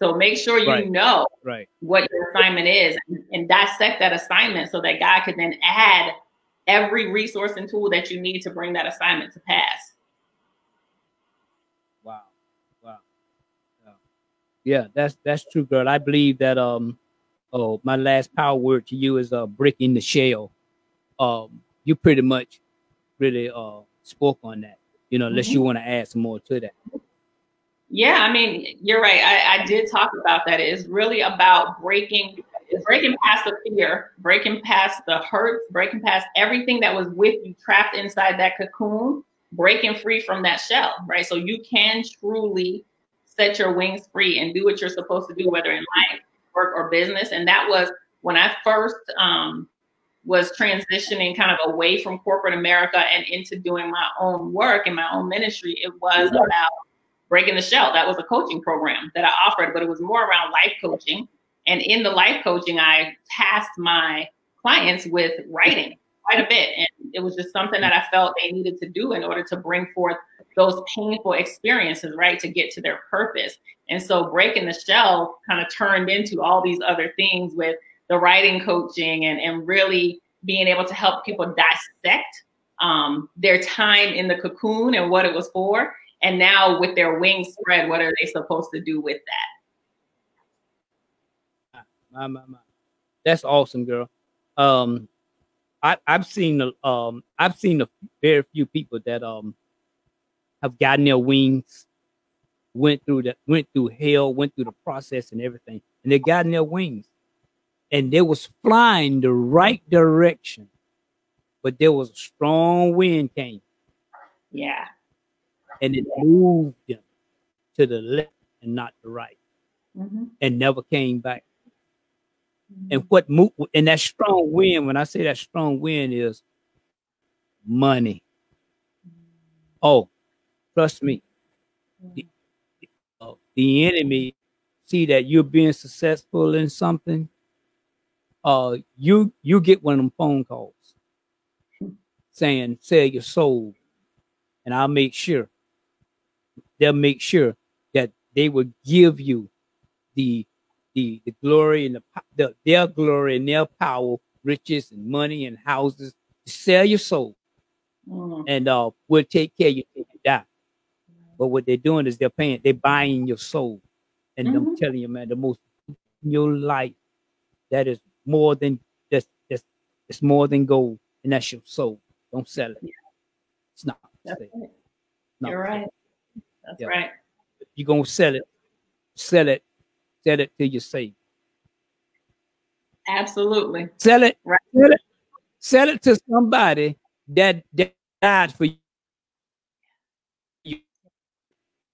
S2: So make sure you
S1: right.
S2: know
S1: right.
S2: what assignment is and, and dissect that assignment so that God could then add every resource and tool that you need to bring that assignment to pass.
S1: Wow. Wow. Yeah, that's that's true, girl. I believe that um oh my last power word to you is uh breaking the shell. Um you pretty much really uh spoke on that, you know, unless mm-hmm. you want to add some more to that.
S2: Yeah, I mean, you're right. I, I did talk about that. It's really about breaking breaking past the fear, breaking past the hurt, breaking past everything that was with you trapped inside that cocoon, breaking free from that shell, right? So you can truly set your wings free and do what you're supposed to do, whether in life, work, or business. And that was when I first um, was transitioning kind of away from corporate America and into doing my own work and my own ministry. It was about Breaking the Shell. That was a coaching program that I offered, but it was more around life coaching. And in the life coaching, I tasked my clients with writing quite a bit. And it was just something that I felt they needed to do in order to bring forth those painful experiences, right, to get to their purpose. And so breaking the shell kind of turned into all these other things with the writing coaching and, and really being able to help people dissect um, their time in the cocoon and what it was for and now with their wings spread, what are they supposed to do with that?
S1: My, my, my. That's awesome, girl. Um, I, I've seen um I've seen a very few people that um have gotten their wings, went through that, went through hell, went through the process and everything, and they got in their wings, and they was flying the right direction, but there was a strong wind came.
S2: Yeah
S1: and it moved them to the left and not the right, mm-hmm. and never came back. And what move and that strong wind, when I say that strong wind is money. Oh, trust me. The, uh, the enemy see that you're being successful in something, uh, you you get one of them phone calls saying, sell your soul. And I'll make sure they'll make sure that they will give you the the, the glory and the, the their glory and their power, riches and money and houses. Sell your soul, mm. and uh, we'll take care of you till you die. But what they're doing is they're paying, they're buying your soul, and mm-hmm. I'm telling you, man, the most in your life that is more than just just it's more than gold, and that's your soul. Don't sell it. It's not.
S2: That's right. You're right. That's yeah. right.
S1: You're gonna sell it, sell it, sell it till you're safe.
S2: Absolutely.
S1: Sell it, right. sell it, sell it to somebody that, that died for you.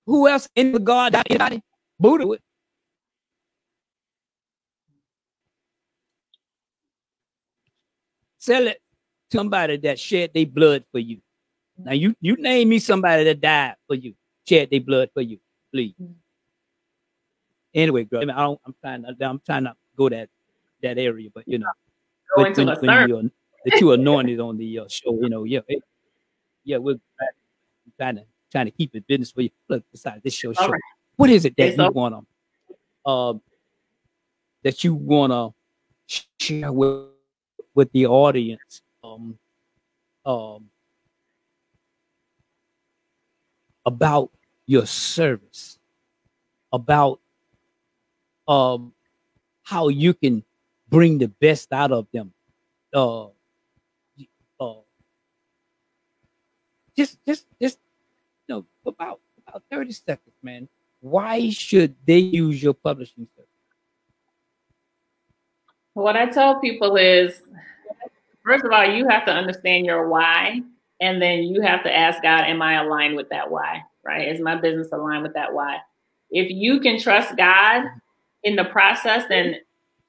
S1: Who else in the God anybody? Buddha would. Sell it to somebody that shed their blood for you. Now you you name me somebody that died for you, shed their blood for you, please. Anyway, girl, I, mean, I don't. I'm trying. To, I'm trying not to go that that area, but you know, when, when, when you're that you anointed on the uh, show, you know, yeah, yeah, we're trying to trying to keep it business for you. Look, besides this show, show. Right. what is it that it's you wanna, uh, that you wanna share with with the audience? Um, um, about your service, about um, how you can bring the best out of them. Uh, uh, just, just, just, you know, about about thirty seconds, man. Why should they use your publishing service?
S2: What I tell people is, first of all, you have to understand your why and then you have to ask God, am I aligned with that why? Right? Is my business aligned with that why? If you can trust God in the process, then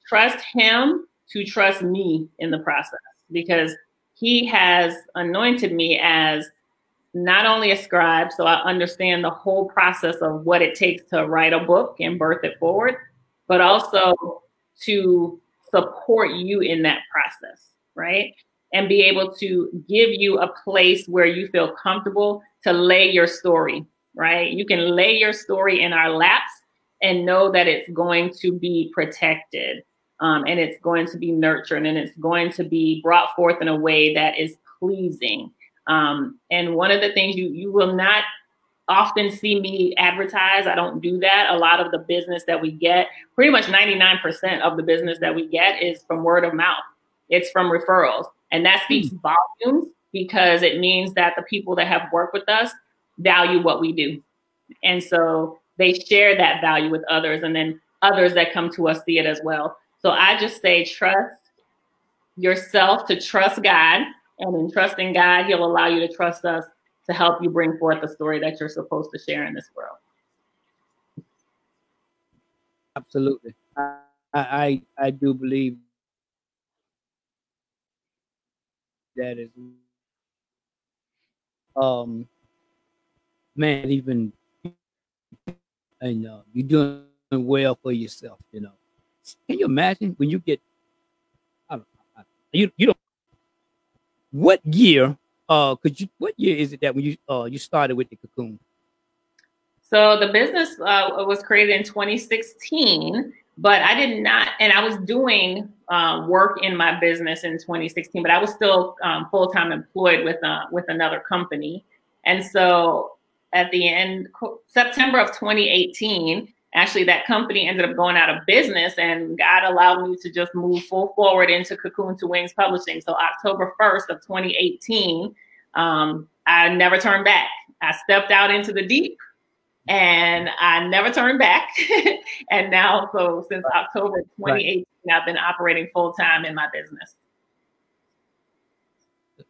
S2: trust Him to trust me in the process because He has anointed me as not only a scribe, so I understand the whole process of what it takes to write a book and birth it forward, but also to support you in that process, right? And be able to give you a place where you feel comfortable to lay your story, right? You can lay your story in our laps and know that it's going to be protected um, and it's going to be nurtured and it's going to be brought forth in a way that is pleasing. Um, and one of the things you you will not often see me advertise. I don't do that. A lot of the business that we get, pretty much 99% of the business that we get is from word of mouth. It's from referrals. And that speaks mm. volumes because it means that the people that have worked with us value what we do. And so they share that value with others, and then others that come to us see it as well. So I just say, trust yourself to trust God. And in trusting God, He'll allow you to trust us to help you bring forth the story that you're supposed to share in this world.
S1: Absolutely. I, I, I do believe that is um man even and uh, you're doing well for yourself you know. Can you imagine when you get I don't, I, you you don't what year uh could you what year is it that when you uh you started with the cocoon?
S2: So the business uh, was created in 2016 but I did not, and I was doing uh, work in my business in 2016, but I was still um, full time employed with uh, with another company. And so at the end, September of 2018, actually that company ended up going out of business, and God allowed me to just move full forward into Cocoon to Wings Publishing. So October 1st of 2018, um, I never turned back. I stepped out into the deep and I never turned back. (laughs) and now, so since October 2018, right. I've been operating full time in my business.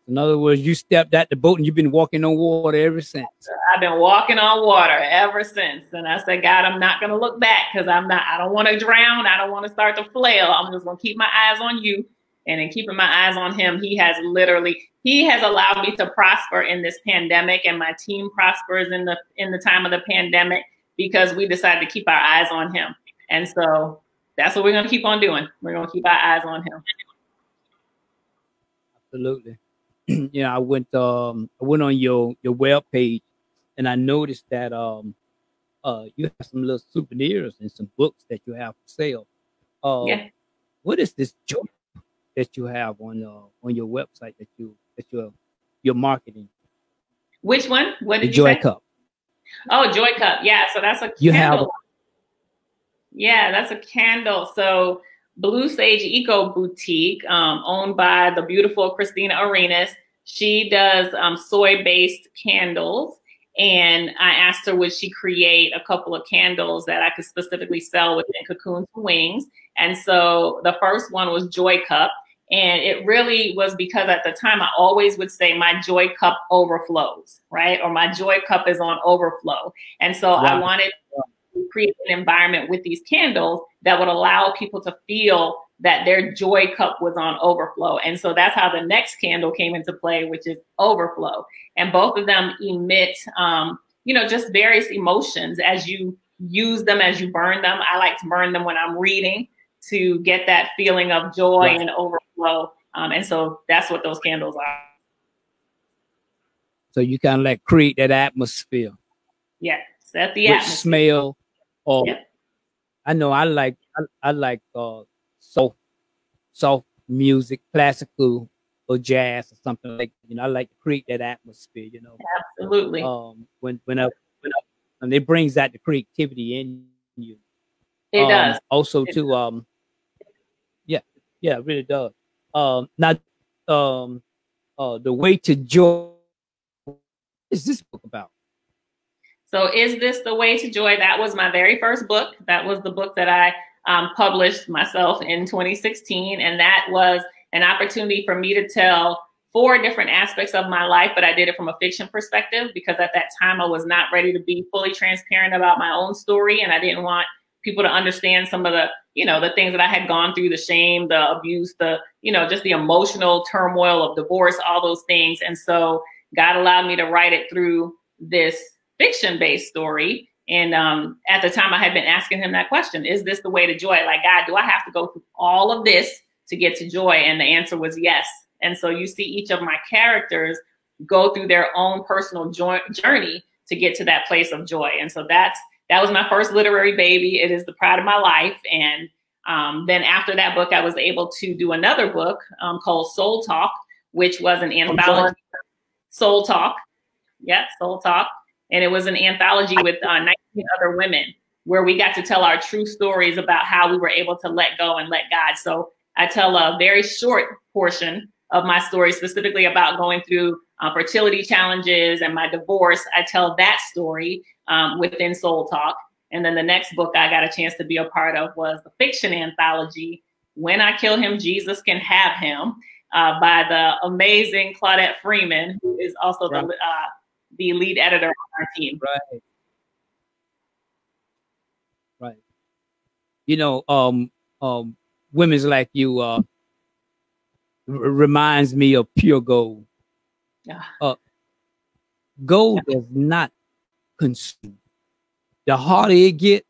S1: In other words, you stepped out the boat and you've been walking on water ever since.
S2: I've been walking on water ever since. And I said, God, I'm not going to look back because I'm not, I don't want to drown. I don't want to start to flail. I'm just going to keep my eyes on you. And in keeping my eyes on him, he has literally, he has allowed me to prosper in this pandemic and my team prospers in the, in the time of the pandemic because we decided to keep our eyes on him. And so that's what we're going to keep on doing. We're going to keep our eyes on him.
S1: Absolutely. (clears throat) yeah, I went um I went on your your web page and I noticed that um uh you have some little souvenirs and some books that you have for sale. Uh, yeah. What is this joy that you have on uh on your website that you that you're you're marketing?
S2: Which one? What did
S1: the Joy
S2: say?
S1: Cup.
S2: Oh, Joy Cup. Yeah. So that's a
S1: you candle. have. A-
S2: yeah, that's a candle. So Blue Sage Eco Boutique, um, owned by the beautiful Christina Arenas. She does um, soy based candles. And I asked her, would she create a couple of candles that I could specifically sell within Cocoon to Wings? And so the first one was Joy Cup. And it really was because at the time I always would say my joy cup overflows, right? Or my joy cup is on overflow. And so wow. I wanted to create an environment with these candles that would allow people to feel that their joy cup was on overflow. And so that's how the next candle came into play, which is overflow. And both of them emit, um, you know, just various emotions as you use them, as you burn them. I like to burn them when I'm reading to get that feeling of joy right. and overflow. Um, and so that's what those candles are.
S1: So you kind of like create that atmosphere.
S2: Yeah, set the atmosphere.
S1: smell or yeah. I know I like I, I like uh soft soft music, classical or jazz or something like you know. I like to create that atmosphere, you know.
S2: Absolutely.
S1: Um, when when I, when I, and it brings that the creativity in you.
S2: It um, does.
S1: Also,
S2: it
S1: to does. um, yeah, it really does. Um, now, um, uh, the way to joy. Is this book about?
S2: So, is this the way to joy? That was my very first book. That was the book that I um, published myself in 2016. And that was an opportunity for me to tell four different aspects of my life, but I did it from a fiction perspective because at that time I was not ready to be fully transparent about my own story. And I didn't want people to understand some of the, you know, the things that I had gone through, the shame, the abuse, the, you know, just the emotional turmoil of divorce, all those things. And so God allowed me to write it through this fiction based story. And um, at the time, I had been asking him that question Is this the way to joy? Like, God, do I have to go through all of this to get to joy? And the answer was yes. And so you see each of my characters go through their own personal journey to get to that place of joy. And so that's that was my first literary baby. It is the pride of my life. And um, then after that book, I was able to do another book um, called Soul Talk, which was an anthology. Soul Talk. Yeah, Soul Talk and it was an anthology with uh, 19 other women where we got to tell our true stories about how we were able to let go and let God. So I tell a very short portion of my story, specifically about going through uh, fertility challenges and my divorce. I tell that story um, within Soul Talk. And then the next book I got a chance to be a part of was the fiction anthology, When I Kill Him, Jesus Can Have Him, uh, by the amazing Claudette Freeman, who is also the uh, the lead editor on our team.
S1: Right. Right. You know, um, um, women's like you uh, r- reminds me of pure gold.
S2: Yeah.
S1: Uh, gold yeah. does not consume. The harder it gets,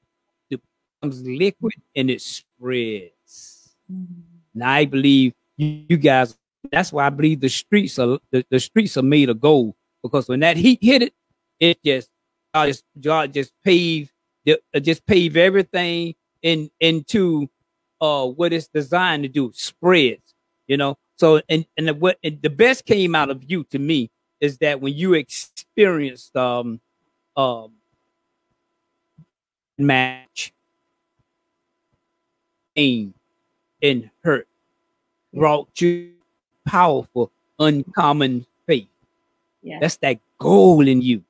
S1: it becomes liquid and it spreads. Mm-hmm. Now I believe you, you, guys. That's why I believe the streets are the, the streets are made of gold because when that heat hit it, it just God just God just pave uh, just pave everything in into uh what it's designed to do spreads you know so and and the, what and the best came out of you to me is that when you experienced um um match pain and hurt brought you powerful uncommon faith
S2: yeah.
S1: That's that goal in you.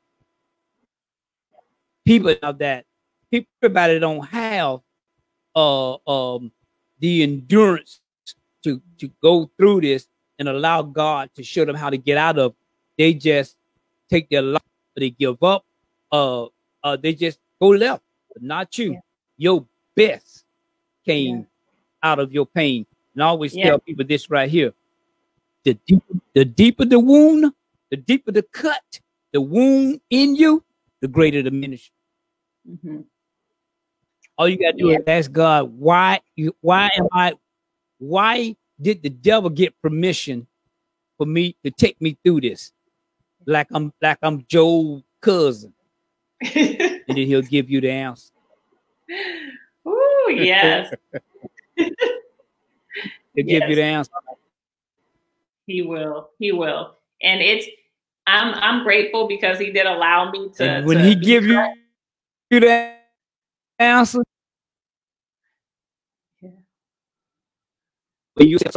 S1: People of that, people everybody don't have uh um the endurance to to go through this and allow God to show them how to get out of. They just take their life they give up, uh, uh, they just go left, but not you. Yeah. Your best came yeah. out of your pain. And I always yeah. tell people this right here: the deeper, the deeper the wound, the deeper the cut, the wound in you, the greater the ministry. Mm-hmm. All you gotta do is ask God, why you why am I why did the devil get permission for me to take me through this? Like I'm like I'm Job's cousin. (laughs) and then he'll give you the answer.
S2: Oh yes. (laughs)
S1: he'll yes. give you the answer.
S2: He will. He will. And it's I'm I'm grateful because he did allow me to.
S1: And when
S2: to
S1: he give you, you the answer. When you say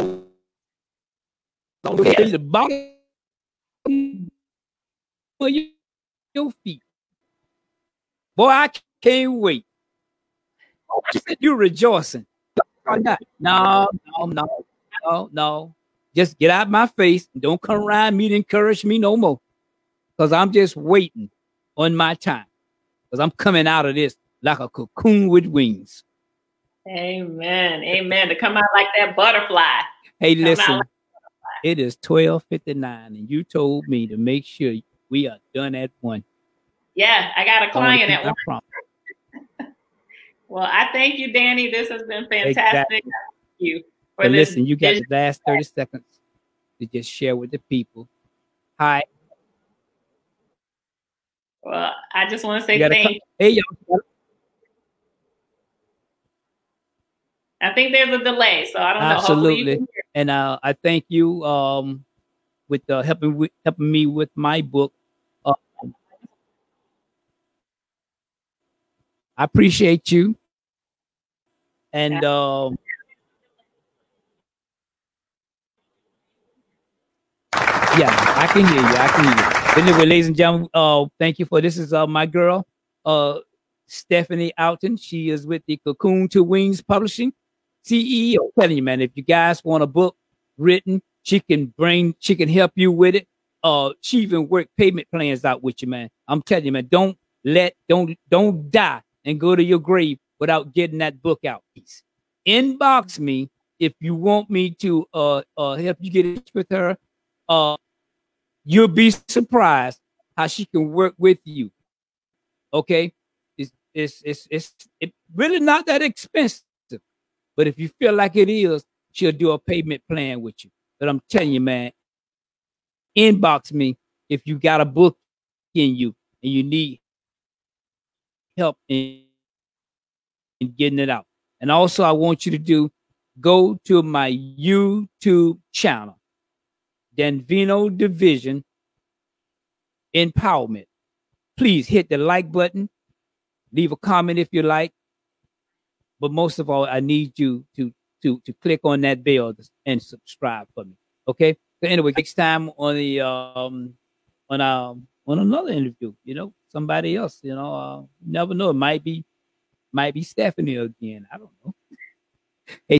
S1: the bottom of your feet. Boy, I can't wait. You're rejoicing. No, no, no, no, no. Just get out my face. Don't come around me to encourage me no more. Because I'm just waiting on my time. Because I'm coming out of this like a cocoon with wings.
S2: Amen. Amen. To come out like that butterfly.
S1: Hey, listen. Like it is 1259, and you told me to make sure we are done at one.
S2: Yeah, I got a client at one. (laughs) well, I thank you, Danny. This has been fantastic. Exactly. Thank you.
S1: but listen, you got the last 30 seconds to just share with the people. Hi.
S2: Well, I just want to say thank you. Hey,
S1: y'all.
S2: I think there's a delay, so I don't know.
S1: Absolutely. And uh, I thank you um, with uh, helping with, helping me with my book. Uh, I appreciate you. And um, yeah, I can hear you. I can hear you. Anyway, ladies and gentlemen, uh, thank you for this. Is uh, my girl, uh, Stephanie Alton. She is with the Cocoon to Wings Publishing. CEO. telling you, man, if you guys want a book written, she can bring, she can help you with it. Uh, she even work payment plans out with you, man. I'm telling you, man, don't let, don't, don't die and go to your grave without getting that book out. Please inbox me if you want me to uh, uh help you get in with her. Uh, you'll be surprised how she can work with you. Okay, it's it's it's it's it really not that expensive. But if you feel like it is, she'll do a payment plan with you. But I'm telling you, man, inbox me if you got a book in you and you need help in, in getting it out. And also, I want you to do go to my YouTube channel, Danvino Division Empowerment. Please hit the like button, leave a comment if you like, but most of all, I need you to to to click on that bell and subscribe for me. Okay. So anyway, next time on the um on um on another interview, you know, somebody else, you know, uh, never know. It might be might be Stephanie again. I don't know. (laughs) Hey.